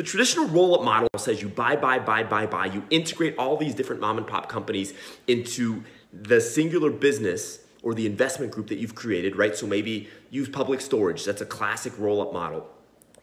The traditional roll up model says you buy, buy, buy, buy, buy. You integrate all these different mom and pop companies into the singular business or the investment group that you've created, right? So maybe use public storage. That's a classic roll up model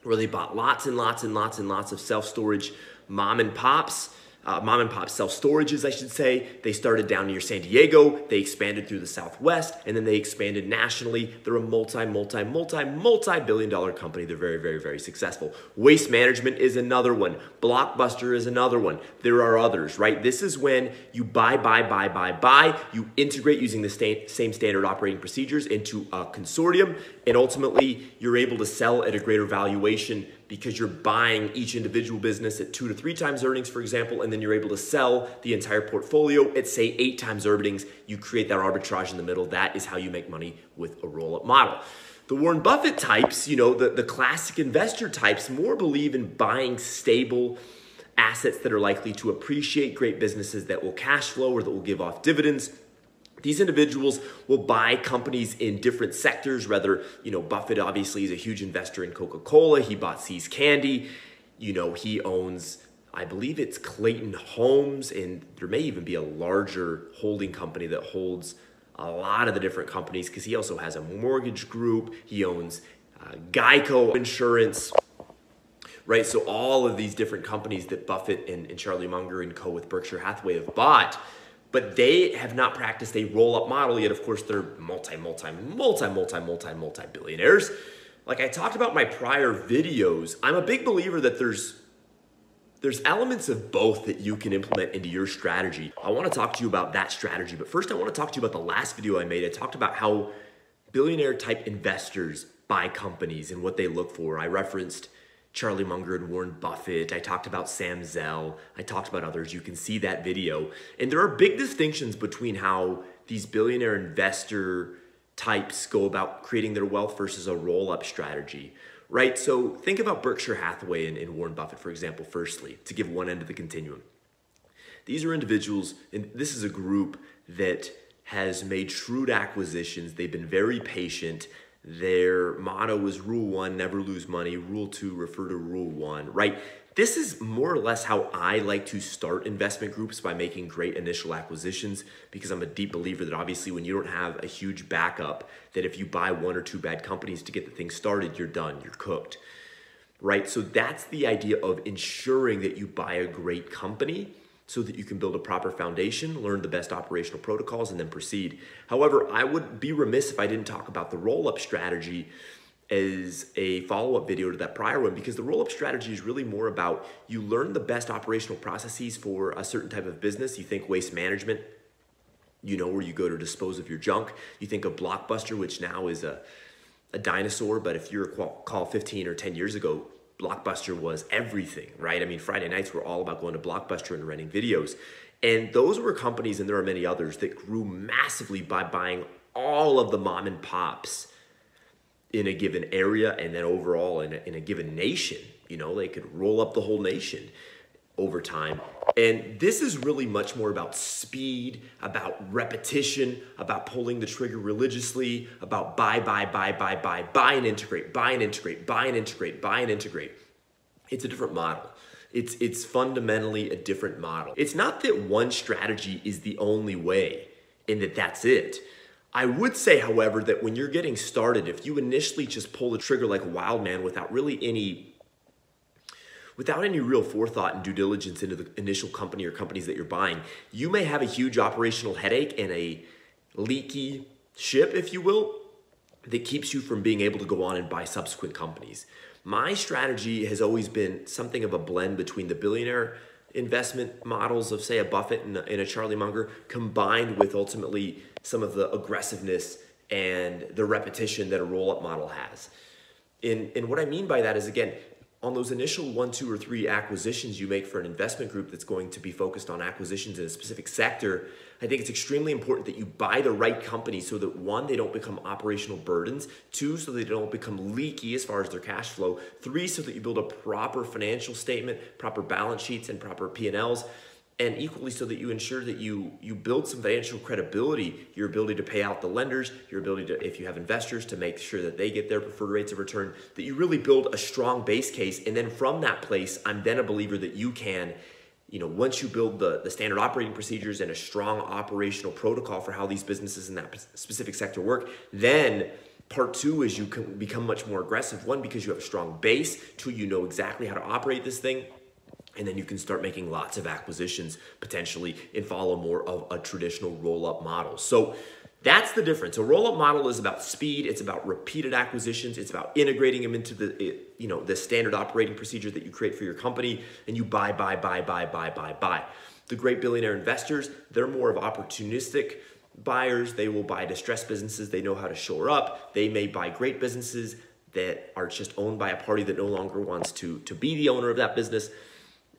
where they bought lots and lots and lots and lots of self storage mom and pops uh, mom and pop self storages, I should say. They started down near San Diego, they expanded through the Southwest, and then they expanded nationally. They're a multi, multi, multi, multi billion dollar company. They're very, very, very successful. Waste management is another one. Blockbuster is another one. There are others, right? This is when you buy, buy, buy, buy, buy. You integrate using the same standard operating procedures into a consortium, and ultimately you're able to sell at a greater valuation because you're buying each individual business at two to three times earnings, for example, and then you're able to sell the entire portfolio at, say, eight times earnings. You create that arbitrage in the middle. That is how you make money with a roll up model. The Warren Buffett types, you know, the, the classic investor types, more believe in buying stable assets that are likely to appreciate great businesses that will cash flow or that will give off dividends these individuals will buy companies in different sectors, whether, you know, Buffett obviously is a huge investor in Coca-Cola. He bought See's Candy. You know, he owns, I believe it's Clayton Homes, and there may even be a larger holding company that holds a lot of the different companies because he also has a mortgage group. He owns uh, Geico Insurance, right? So all of these different companies that Buffett and, and Charlie Munger and co with Berkshire Hathaway have bought – but they have not practiced a roll up model yet. Of course, they're multi, multi, multi, multi, multi, multi billionaires. Like I talked about my prior videos, I'm a big believer that there's there's elements of both that you can implement into your strategy. I want to talk to you about that strategy, but first I want to talk to you about the last video I made. I talked about how billionaire type investors buy companies and what they look for. I referenced Charlie Munger and Warren Buffett. I talked about Sam Zell. I talked about others. You can see that video. And there are big distinctions between how these billionaire investor types go about creating their wealth versus a roll up strategy, right? So think about Berkshire Hathaway and, and Warren Buffett, for example, firstly, to give one end of the continuum. These are individuals, and this is a group that has made shrewd acquisitions. They've been very patient. Their motto was rule one, never lose money. Rule two, refer to rule one, right? This is more or less how I like to start investment groups by making great initial acquisitions because I'm a deep believer that obviously when you don't have a huge backup, that if you buy one or two bad companies to get the thing started, you're done, you're cooked, right? So that's the idea of ensuring that you buy a great company so that you can build a proper foundation, learn the best operational protocols, and then proceed. However, I would be remiss if I didn't talk about the roll up strategy as a follow up video to that prior one because the roll up strategy is really more about you learn the best operational processes for a certain type of business. You think waste management, you know, where you go to dispose of your junk. You think of Blockbuster, which now is a, a dinosaur, but if you're call 15 or 10 years ago, Blockbuster was everything, right? I mean, Friday nights were all about going to Blockbuster and renting videos. And those were companies, and there are many others, that grew massively by buying all of the mom and pops in a given area and then overall in a, in a given nation. You know, they could roll up the whole nation over time. And this is really much more about speed, about repetition, about pulling the trigger religiously, about buy, buy, buy, buy, buy, buy and integrate, buy and integrate, buy and integrate, buy and integrate. It's a different model. It's, it's fundamentally a different model. It's not that one strategy is the only way and that that's it. I would say, however, that when you're getting started, if you initially just pull the trigger like a wild man without really any without any real forethought and due diligence into the initial company or companies that you're buying, you may have a huge operational headache and a leaky ship, if you will, that keeps you from being able to go on and buy subsequent companies. My strategy has always been something of a blend between the billionaire investment models of, say, a Buffett and a, Charlie Munger, combined with ultimately some of the aggressiveness and the repetition that a roll up model has. And, and what I mean by that is, again, on those initial one, two, or three acquisitions you make for an investment group that's going to be focused on acquisitions in a specific sector, I think it's extremely important that you buy the right company so that one, they don't become operational burdens, two, so they don't become leaky as far as their cash flow, three, so that you build a proper financial statement, proper balance sheets, and proper P&Ls, and equally so that you ensure that you you build some financial credibility your ability to pay out the lenders your ability to if you have investors to make sure that they get their preferred rates of return that you really build a strong base case. And then from that place i'm then a believer that you can you know once you build the, the standard operating procedures and a strong operational protocol for how these businesses in that specific sector work then part two is you can become much more aggressive. One because you have a strong base. Two you know exactly how to operate this thing and then you can start making lots of acquisitions potentially and follow more of a traditional roll up model. So that's the difference. A roll up model is about speed, it's about repeated acquisitions, it's about integrating them into the eh, you know the standard operating procedure that you create for your company and you buy buy buy buy buy buy buy. The great billionaire investors, they're more of opportunistic buyers. They will buy distressed businesses, they know how to shore up. They may buy great businesses that are just owned by a party that no longer wants to to be the owner of that business.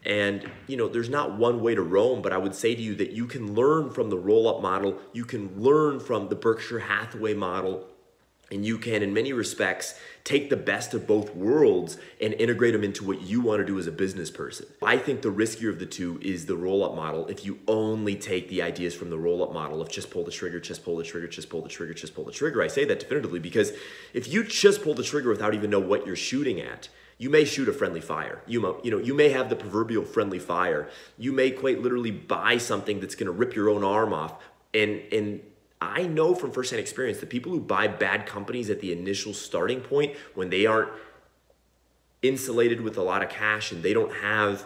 And, you know, there's not one way to Rome, but I would say to you that you can learn from the roll up model, you can learn from the Berkshire Hathaway model, and you can, in many respects, take the best of both worlds and integrate them into what you want to do as a business person. I think the riskier of the two is the roll up model. If you only take the ideas from the roll up model of just pull the trigger, just pull the trigger, just pull the trigger, just pull the trigger, I say that definitively because if you just pull the trigger without even know what you're shooting at, you may shoot a friendly fire. You, mo- you know, you may have the proverbial friendly fire. You may quite literally buy something that's going to rip your own arm off. And and I know from firsthand experience that people who buy bad companies at the initial starting point when they aren't insulated with a lot of cash and they don't have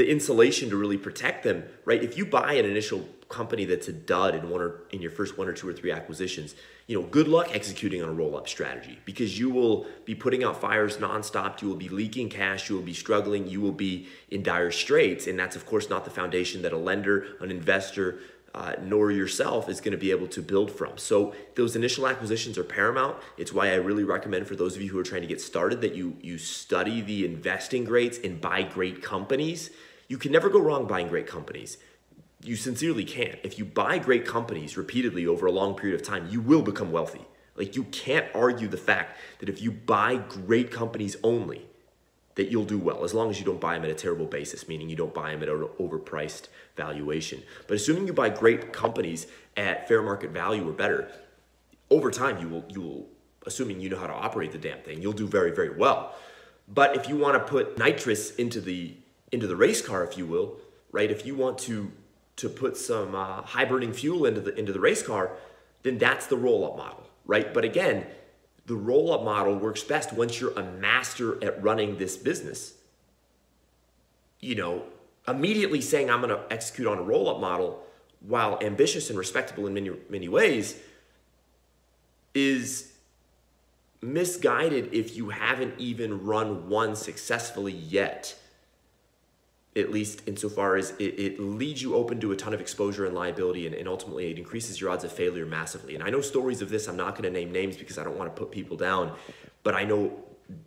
the insulation to really protect them, right? If you buy an initial company that's a dud in one or in your first one or two or three acquisitions, you know, good luck executing on a roll-up strategy because you will be putting out fires nonstop. You will be leaking cash. You will be struggling. You will be in dire straits, and that's of course not the foundation that a lender, an investor, uh, nor yourself is going to be able to build from. So those initial acquisitions are paramount. It's why I really recommend for those of you who are trying to get started that you you study the investing grades and buy great companies. You can never go wrong buying great companies you sincerely can't. If you buy great companies repeatedly over a long period of time, you will become wealthy. Like you can't argue the fact that if you buy great companies only, that you'll do well as long as you don't buy them at a terrible basis, meaning you don't buy them at an overpriced valuation. But assuming you buy great companies at fair market value or better, over time you will you will assuming you know how to operate the damn thing, you'll do very very well. But if you want to put nitrous into the into the race car, if you will, right? If you want to to put some uh, high burning fuel into the into the race car, then that's the roll up model, right? But again, the roll up model works best once you're a master at running this business. You know, immediately saying I'm going to execute on a roll up model, while ambitious and respectable in many many ways, is misguided if you haven't even run one successfully yet at least insofar as it, it, leads you open to a ton of exposure and liability, and, and, ultimately it increases your odds of failure massively. And I know stories of this, I'm not to name names because I don't want to put people down, but I know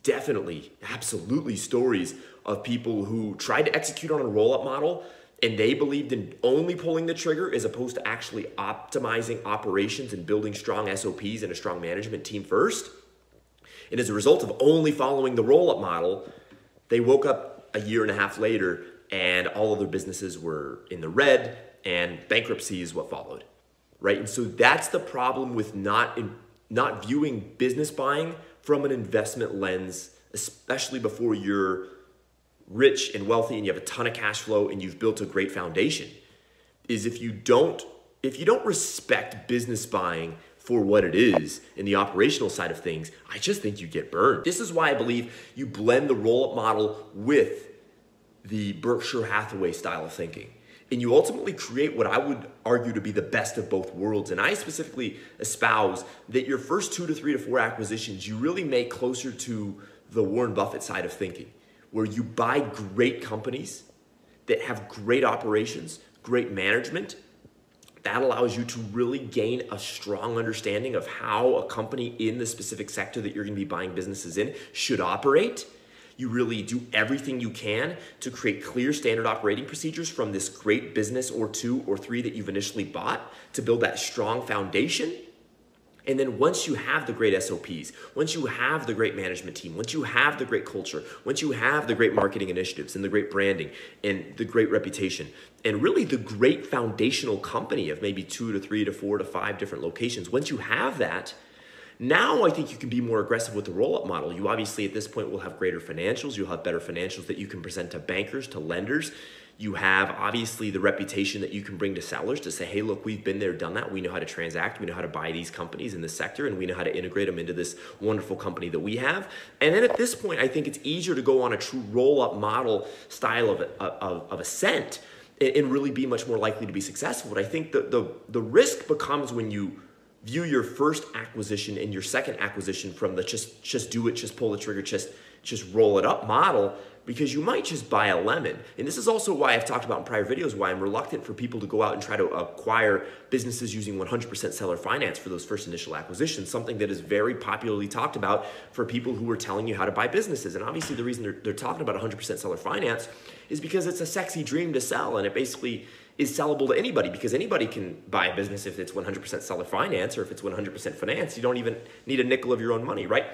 definitely, absolutely stories of people who tried to execute on a roll up model and they believed in only pulling the trigger as opposed to actually optimizing operations and building strong SOPs and a strong management team first. And as a result of only following the roll up model, they woke up a year and a half later and all of their businesses were in the red and bankruptcy is what followed right and so that's the problem with not in, not viewing business buying from an investment lens especially before you're rich and wealthy and you have a ton of cash flow and you've built a great foundation is if you don't if you don't respect business buying for what it is in the operational side of things, I just think you get burned. This is why I believe you blend the roll up model with the Berkshire Hathaway style of thinking. And you ultimately create what I would argue to be the best of both worlds. And I specifically espouse that your first two to three to four acquisitions you really make closer to the Warren Buffett side of thinking, where you buy great companies that have great operations, great management. That allows you to really gain a strong understanding of how a company in the specific sector that you're gonna be buying businesses in should operate you really do everything you can to create clear standard operating procedures from this great business or two or three that you've initially bought to build that strong foundation. And then once you have the great SOPs, once you have the great management team, once you have the great culture, once you have the great marketing initiatives and the great branding and the great reputation, and really the great foundational company of maybe two to three to four to five different locations, once you have that, now I think you can be more aggressive with the roll up model. You obviously at this point will have greater financials, you'll have better financials that you can present to bankers, to lenders. You have obviously the reputation that you can bring to sellers to say, hey, look, we've been there, done that. We know how to transact. We know how to buy these companies in this sector, and we know how to integrate them into this wonderful company that we have. And then at this point, I think it's easier to go on a true roll up model style of, of, of ascent and really be much more likely to be successful. But I think the, the, the risk becomes when you view your first acquisition and your second acquisition from the just just do it, just pull the trigger, just just roll it up model because you might just buy a lemon. And this is also why I've talked about in prior videos why I'm reluctant for people to go out and try to acquire businesses using 100% seller finance for those first initial acquisitions, something that is very popularly talked about for people who are telling you how to buy businesses. And obviously the reason they're, they're talking about 100% seller finance is because it's a sexy dream to sell and it basically is sellable to anybody because anybody can buy a business if it's 100% seller finance or if it's 100% finance. You don't even need a nickel of your own money, right?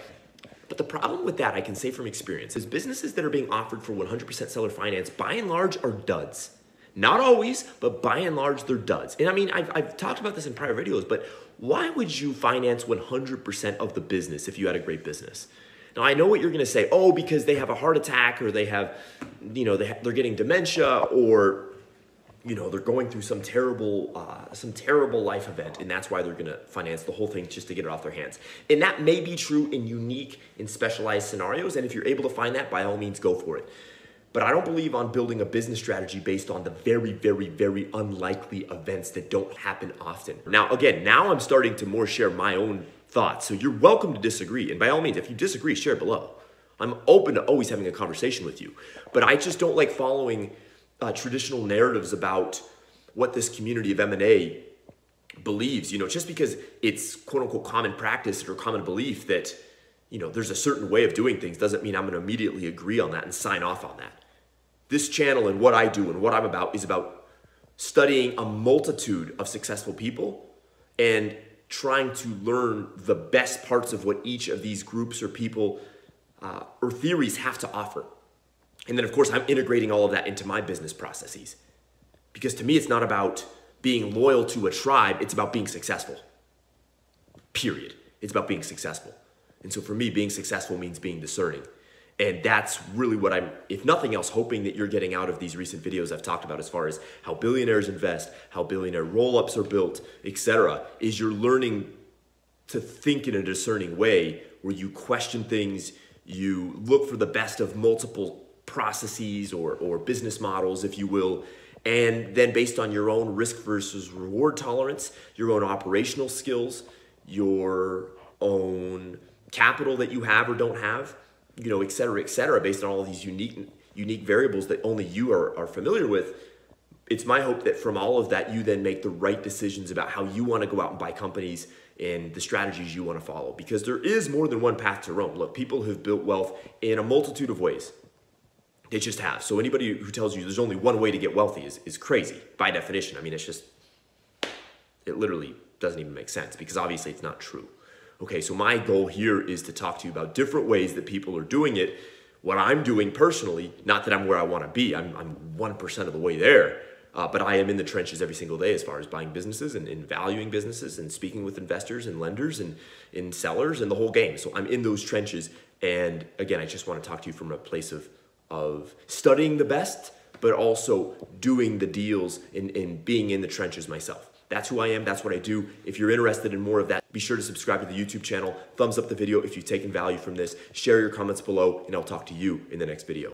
But the problem with that, I can say from experience, is businesses that are being offered for 100% seller finance by and large are duds. Not always, but by and large, they're duds. And I mean, I've, I've talked about this in prior videos, but why would you finance 100% of the business if you had a great business? Now, I know what you're to say. Oh, because they have a heart attack or they have, you know, they they're getting dementia or you know they're going through some terrible uh, some terrible life event and that's why they're going to finance the whole thing just to get it off their hands. And that may be true in unique and specialized scenarios and if you're able to find that by all means go for it. But i don't believe on building a business strategy based on the very very very unlikely events that don't happen often. Now again now i'm starting to more share my own thoughts so you're welcome to disagree and by all means if you disagree share below. I'm open to always having a conversation with you but i just don't like following uh, traditional narratives about what this community of M&A believes, you know, just because it's quote unquote common practice or common belief that, you know, there's a certain way of doing things doesn't mean I'm going to immediately agree on that and sign off on that. This channel and what I do and what I'm about is about studying a multitude of successful people and trying to learn the best parts of what each of these groups or people uh, or theories have to offer. And then, of course, I'm integrating all of that into my business processes. Because to me, it's not about being loyal to a tribe, it's about being successful. Period. It's about being successful. And so for me, being successful means being discerning. And that's really what I'm, if nothing else, hoping that you're getting out of these recent videos I've talked about as far as how billionaires invest, how billionaire roll-ups are built, etc. is you're learning to think in a discerning way where you question things, you look for the best of multiple processes or, or business models, if you will. And then based on your own risk versus reward tolerance, your own operational skills, your own capital that you have or don't have, you know, et cetera, et cetera, based on all these unique unique variables that only you are, are familiar with, it's my hope that from all of that, you then make the right decisions about how you want to go out and buy companies and the strategies you want to follow. Because there is more than one path to Rome. Look, people have built wealth in a multitude of ways. They just have. So anybody who tells you there's only one way to get wealthy is, is crazy by definition. I mean, it's just, it literally doesn't even make sense because obviously it's not true. Okay, so my goal here is to talk to you about different ways that people are doing it. What I'm doing personally, not that I'm where I want to be, I'm, I'm 1% of the way there, uh, but I am in the trenches every single day as far as buying businesses and, and valuing businesses and speaking with investors and lenders and, and sellers and the whole game. So I'm in those trenches. And again, I just want to talk to you from a place of of studying the best, but also doing the deals and, and being in the trenches myself. That's who I am. That's what I do. If you're interested in more of that, be sure to subscribe to the YouTube channel. Thumbs up the video if you've taken value from this. Share your comments below, and I'll talk to you in the next video.